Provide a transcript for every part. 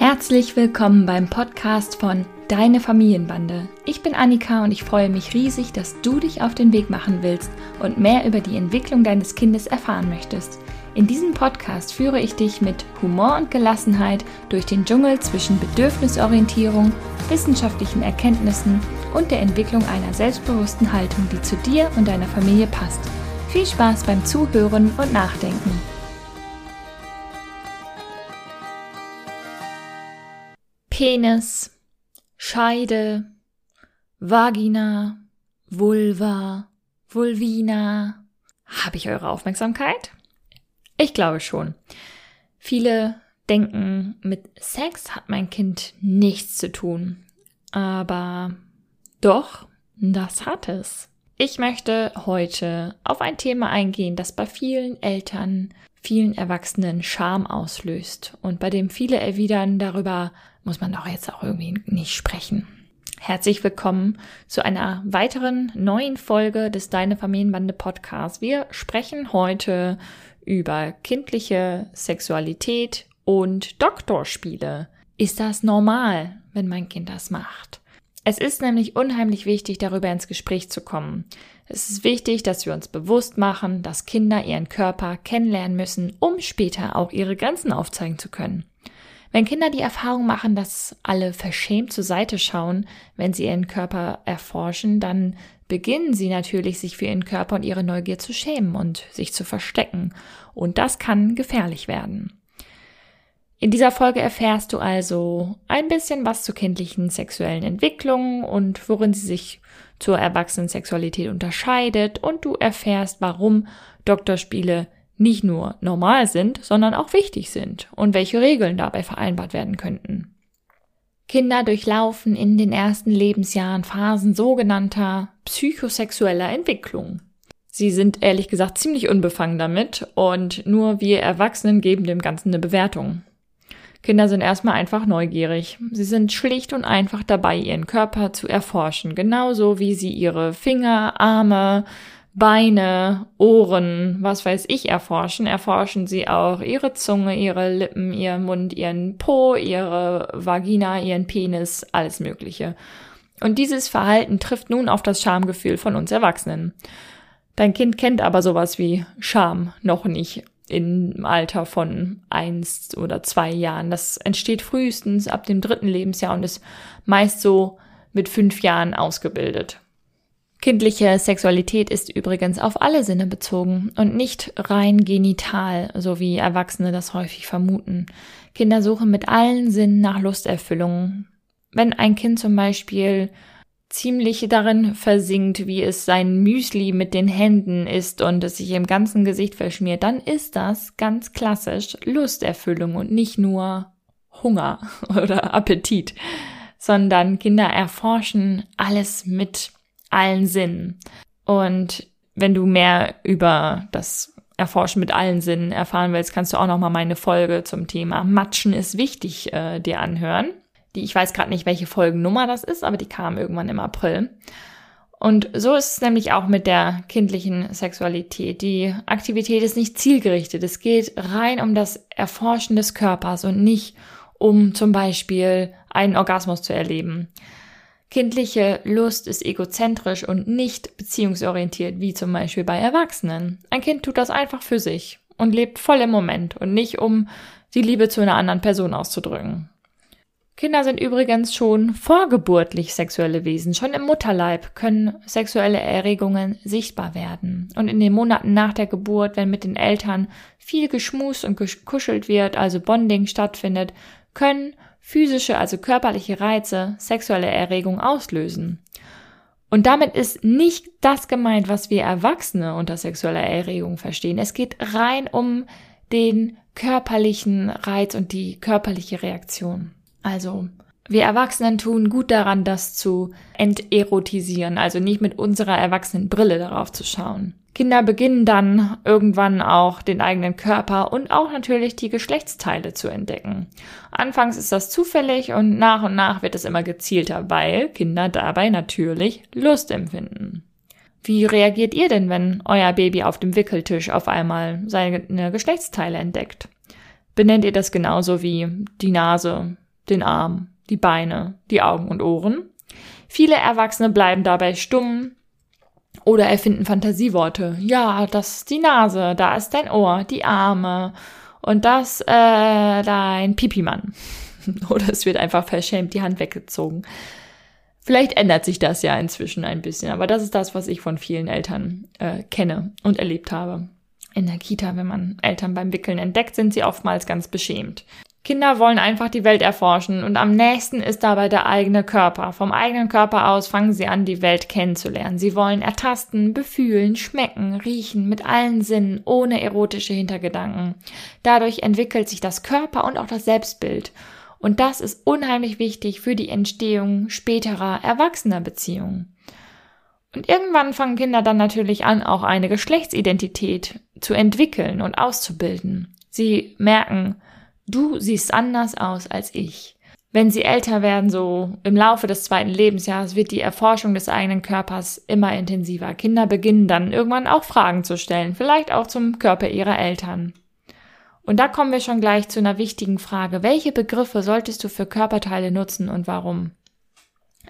Herzlich willkommen beim Podcast von Deine Familienbande. Ich bin Annika und ich freue mich riesig, dass du dich auf den Weg machen willst und mehr über die Entwicklung deines Kindes erfahren möchtest. In diesem Podcast führe ich dich mit Humor und Gelassenheit durch den Dschungel zwischen Bedürfnisorientierung, wissenschaftlichen Erkenntnissen und der Entwicklung einer selbstbewussten Haltung, die zu dir und deiner Familie passt. Viel Spaß beim Zuhören und Nachdenken. Penis, Scheide, Vagina, Vulva, Vulvina. Habe ich eure Aufmerksamkeit? Ich glaube schon. Viele denken, mit Sex hat mein Kind nichts zu tun. Aber doch, das hat es. Ich möchte heute auf ein Thema eingehen, das bei vielen Eltern, vielen Erwachsenen Scham auslöst und bei dem viele erwidern, darüber muss man doch jetzt auch irgendwie nicht sprechen. Herzlich willkommen zu einer weiteren neuen Folge des Deine Familienbande Podcasts. Wir sprechen heute über kindliche Sexualität und Doktorspiele. Ist das normal, wenn mein Kind das macht? Es ist nämlich unheimlich wichtig, darüber ins Gespräch zu kommen. Es ist wichtig, dass wir uns bewusst machen, dass Kinder ihren Körper kennenlernen müssen, um später auch ihre Grenzen aufzeigen zu können. Wenn Kinder die Erfahrung machen, dass alle verschämt zur Seite schauen, wenn sie ihren Körper erforschen, dann beginnen sie natürlich, sich für ihren Körper und ihre Neugier zu schämen und sich zu verstecken. Und das kann gefährlich werden. In dieser Folge erfährst du also ein bisschen was zur kindlichen sexuellen Entwicklung und worin sie sich zur erwachsenen Sexualität unterscheidet und du erfährst, warum Doktorspiele nicht nur normal sind, sondern auch wichtig sind und welche Regeln dabei vereinbart werden könnten. Kinder durchlaufen in den ersten Lebensjahren Phasen sogenannter psychosexueller Entwicklung. Sie sind ehrlich gesagt ziemlich unbefangen damit und nur wir Erwachsenen geben dem Ganzen eine Bewertung. Kinder sind erstmal einfach neugierig. Sie sind schlicht und einfach dabei, ihren Körper zu erforschen, genauso wie sie ihre Finger, Arme, Beine, Ohren, was weiß ich erforschen, erforschen sie auch ihre Zunge, ihre Lippen, ihren Mund, ihren Po, ihre Vagina, ihren Penis, alles Mögliche. Und dieses Verhalten trifft nun auf das Schamgefühl von uns Erwachsenen. Dein Kind kennt aber sowas wie Scham noch nicht im Alter von eins oder zwei Jahren. Das entsteht frühestens ab dem dritten Lebensjahr und ist meist so mit fünf Jahren ausgebildet. Kindliche Sexualität ist übrigens auf alle Sinne bezogen und nicht rein genital, so wie Erwachsene das häufig vermuten. Kinder suchen mit allen Sinnen nach Lusterfüllung. Wenn ein Kind zum Beispiel ziemlich darin versinkt, wie es sein Müsli mit den Händen isst und es sich im ganzen Gesicht verschmiert, dann ist das ganz klassisch Lusterfüllung und nicht nur Hunger oder Appetit, sondern Kinder erforschen alles mit allen Sinnen. Und wenn du mehr über das Erforschen mit allen Sinnen erfahren willst, kannst du auch noch mal meine Folge zum Thema Matschen ist wichtig äh, dir anhören. Die ich weiß gerade nicht, welche Folgennummer das ist, aber die kam irgendwann im April. Und so ist es nämlich auch mit der kindlichen Sexualität. Die Aktivität ist nicht zielgerichtet. Es geht rein um das Erforschen des Körpers und nicht um zum Beispiel einen Orgasmus zu erleben. Kindliche Lust ist egozentrisch und nicht beziehungsorientiert, wie zum Beispiel bei Erwachsenen. Ein Kind tut das einfach für sich und lebt voll im Moment und nicht um die Liebe zu einer anderen Person auszudrücken. Kinder sind übrigens schon vorgeburtlich sexuelle Wesen. Schon im Mutterleib können sexuelle Erregungen sichtbar werden. Und in den Monaten nach der Geburt, wenn mit den Eltern viel geschmust und gekuschelt wird, also Bonding stattfindet, können physische, also körperliche Reize sexuelle Erregung auslösen. Und damit ist nicht das gemeint, was wir Erwachsene unter sexueller Erregung verstehen. Es geht rein um den körperlichen Reiz und die körperliche Reaktion. Also, wir Erwachsenen tun gut daran, das zu enterotisieren, also nicht mit unserer erwachsenen Brille darauf zu schauen. Kinder beginnen dann irgendwann auch den eigenen Körper und auch natürlich die Geschlechtsteile zu entdecken. Anfangs ist das zufällig und nach und nach wird es immer gezielter, weil Kinder dabei natürlich Lust empfinden. Wie reagiert ihr denn, wenn euer Baby auf dem Wickeltisch auf einmal seine Geschlechtsteile entdeckt? Benennt ihr das genauso wie die Nase, den Arm, die Beine, die Augen und Ohren. Viele Erwachsene bleiben dabei stumm oder erfinden Fantasieworte. Ja, das ist die Nase, da ist dein Ohr, die Arme und das äh, dein Pipimann. oder es wird einfach verschämt die Hand weggezogen. Vielleicht ändert sich das ja inzwischen ein bisschen, aber das ist das, was ich von vielen Eltern äh, kenne und erlebt habe. In der Kita, wenn man Eltern beim Wickeln entdeckt, sind sie oftmals ganz beschämt. Kinder wollen einfach die Welt erforschen und am nächsten ist dabei der eigene Körper. Vom eigenen Körper aus fangen sie an, die Welt kennenzulernen. Sie wollen ertasten, befühlen, schmecken, riechen mit allen Sinnen, ohne erotische Hintergedanken. Dadurch entwickelt sich das Körper und auch das Selbstbild. Und das ist unheimlich wichtig für die Entstehung späterer erwachsener Beziehungen. Und irgendwann fangen Kinder dann natürlich an, auch eine Geschlechtsidentität zu entwickeln und auszubilden. Sie merken, du siehst anders aus als ich. Wenn sie älter werden, so im Laufe des zweiten Lebensjahres, wird die Erforschung des eigenen Körpers immer intensiver. Kinder beginnen dann irgendwann auch Fragen zu stellen, vielleicht auch zum Körper ihrer Eltern. Und da kommen wir schon gleich zu einer wichtigen Frage. Welche Begriffe solltest du für Körperteile nutzen und warum?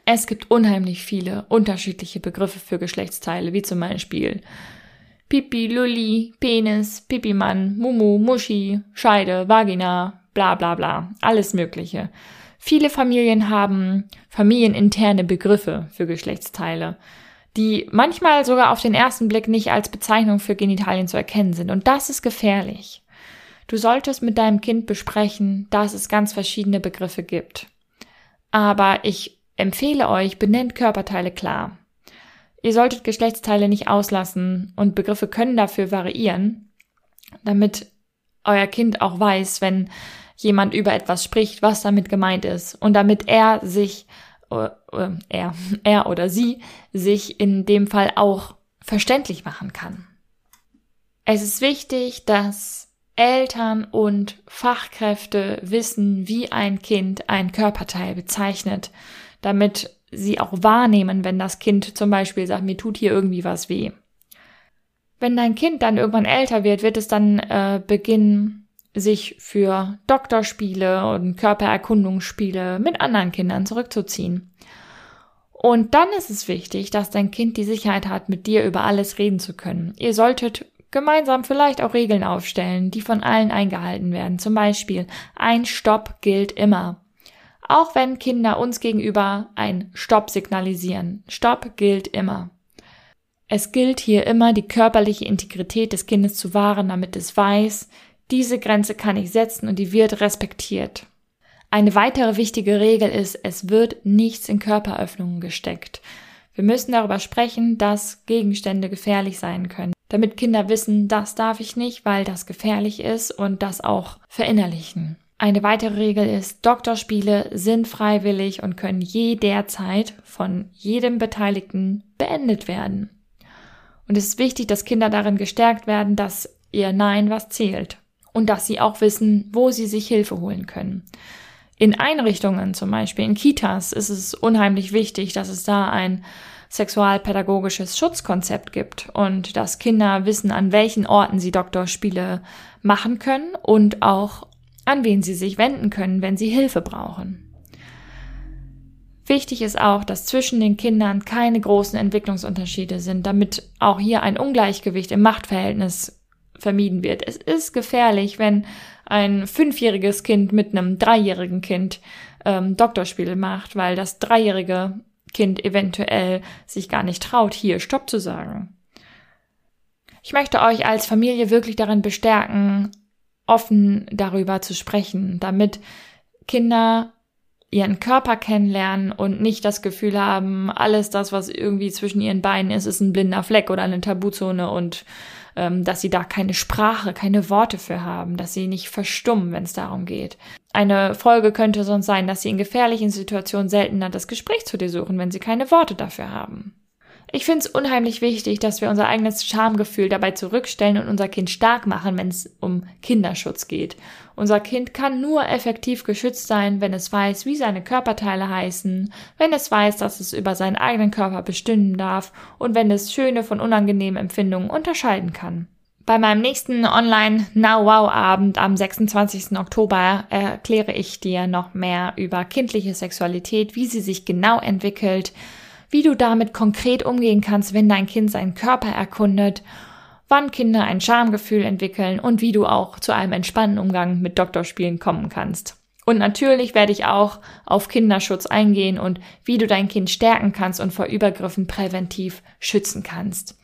Es gibt unheimlich viele unterschiedliche Begriffe für Geschlechtsteile, wie zum Beispiel Pipi, Lulli, Penis, Pipimann, Mumu, Muschi, Scheide, Vagina, bla bla bla, alles Mögliche. Viele Familien haben familieninterne Begriffe für Geschlechtsteile, die manchmal sogar auf den ersten Blick nicht als Bezeichnung für Genitalien zu erkennen sind. Und das ist gefährlich. Du solltest mit deinem Kind besprechen, dass es ganz verschiedene Begriffe gibt. Aber ich empfehle euch, benennt Körperteile klar. Ihr solltet Geschlechtsteile nicht auslassen und Begriffe können dafür variieren, damit euer Kind auch weiß, wenn jemand über etwas spricht, was damit gemeint ist und damit er sich, äh, äh, er, er oder sie sich in dem Fall auch verständlich machen kann. Es ist wichtig, dass Eltern und Fachkräfte wissen, wie ein Kind ein Körperteil bezeichnet, damit sie auch wahrnehmen, wenn das Kind zum Beispiel sagt, mir tut hier irgendwie was weh. Wenn dein Kind dann irgendwann älter wird, wird es dann äh, beginnen, sich für Doktorspiele und Körpererkundungsspiele mit anderen Kindern zurückzuziehen. Und dann ist es wichtig, dass dein Kind die Sicherheit hat, mit dir über alles reden zu können. Ihr solltet gemeinsam vielleicht auch Regeln aufstellen, die von allen eingehalten werden. Zum Beispiel, ein Stopp gilt immer. Auch wenn Kinder uns gegenüber ein Stopp signalisieren. Stopp gilt immer. Es gilt hier immer, die körperliche Integrität des Kindes zu wahren, damit es weiß, diese Grenze kann ich setzen und die wird respektiert. Eine weitere wichtige Regel ist, es wird nichts in Körperöffnungen gesteckt. Wir müssen darüber sprechen, dass Gegenstände gefährlich sein können damit Kinder wissen, das darf ich nicht, weil das gefährlich ist und das auch verinnerlichen. Eine weitere Regel ist, Doktorspiele sind freiwillig und können jederzeit von jedem Beteiligten beendet werden. Und es ist wichtig, dass Kinder darin gestärkt werden, dass ihr Nein was zählt und dass sie auch wissen, wo sie sich Hilfe holen können. In Einrichtungen, zum Beispiel in Kitas, ist es unheimlich wichtig, dass es da ein sexualpädagogisches Schutzkonzept gibt und dass Kinder wissen, an welchen Orten sie Doktorspiele machen können und auch an wen sie sich wenden können, wenn sie Hilfe brauchen. Wichtig ist auch, dass zwischen den Kindern keine großen Entwicklungsunterschiede sind, damit auch hier ein Ungleichgewicht im Machtverhältnis vermieden wird. Es ist gefährlich, wenn ein fünfjähriges Kind mit einem dreijährigen Kind ähm, Doktorspiele macht, weil das Dreijährige Kind eventuell sich gar nicht traut, hier Stopp zu sagen. Ich möchte euch als Familie wirklich darin bestärken, offen darüber zu sprechen, damit Kinder ihren Körper kennenlernen und nicht das Gefühl haben, alles das, was irgendwie zwischen ihren Beinen ist, ist ein blinder Fleck oder eine Tabuzone und ähm, dass sie da keine Sprache, keine Worte für haben, dass sie nicht verstummen, wenn es darum geht. Eine Folge könnte sonst sein, dass sie in gefährlichen Situationen seltener das Gespräch zu dir suchen, wenn sie keine Worte dafür haben. Ich finde es unheimlich wichtig, dass wir unser eigenes Schamgefühl dabei zurückstellen und unser Kind stark machen, wenn es um Kinderschutz geht. Unser Kind kann nur effektiv geschützt sein, wenn es weiß, wie seine Körperteile heißen, wenn es weiß, dass es über seinen eigenen Körper bestimmen darf und wenn es schöne von unangenehmen Empfindungen unterscheiden kann. Bei meinem nächsten Online Now Wow Abend am 26. Oktober erkläre ich dir noch mehr über kindliche Sexualität, wie sie sich genau entwickelt, wie du damit konkret umgehen kannst, wenn dein Kind seinen Körper erkundet, wann Kinder ein Schamgefühl entwickeln und wie du auch zu einem entspannten Umgang mit Doktorspielen kommen kannst. Und natürlich werde ich auch auf Kinderschutz eingehen und wie du dein Kind stärken kannst und vor Übergriffen präventiv schützen kannst.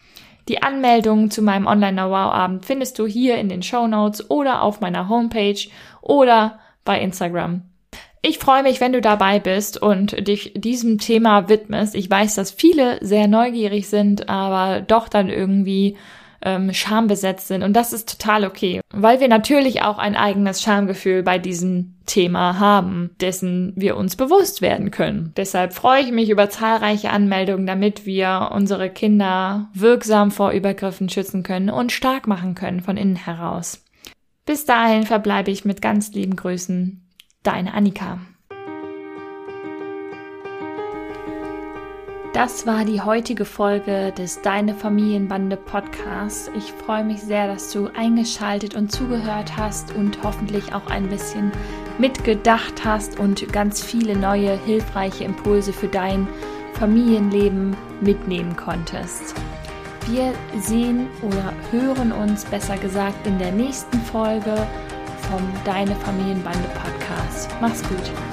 Die Anmeldung zu meinem Online-Know-Abend findest du hier in den Show Notes oder auf meiner Homepage oder bei Instagram. Ich freue mich, wenn du dabei bist und dich diesem Thema widmest. Ich weiß, dass viele sehr neugierig sind, aber doch dann irgendwie ähm, schambesetzt sind. Und das ist total okay, weil wir natürlich auch ein eigenes Schamgefühl bei diesem Thema haben, dessen wir uns bewusst werden können. Deshalb freue ich mich über zahlreiche Anmeldungen, damit wir unsere Kinder wirksam vor Übergriffen schützen können und stark machen können von innen heraus. Bis dahin verbleibe ich mit ganz lieben Grüßen. Deine Annika. Das war die heutige Folge des Deine Familienbande Podcasts. Ich freue mich sehr, dass du eingeschaltet und zugehört hast und hoffentlich auch ein bisschen mitgedacht hast und ganz viele neue hilfreiche Impulse für dein Familienleben mitnehmen konntest. Wir sehen oder hören uns besser gesagt in der nächsten Folge vom Deine Familienbande Podcast. Mach's gut.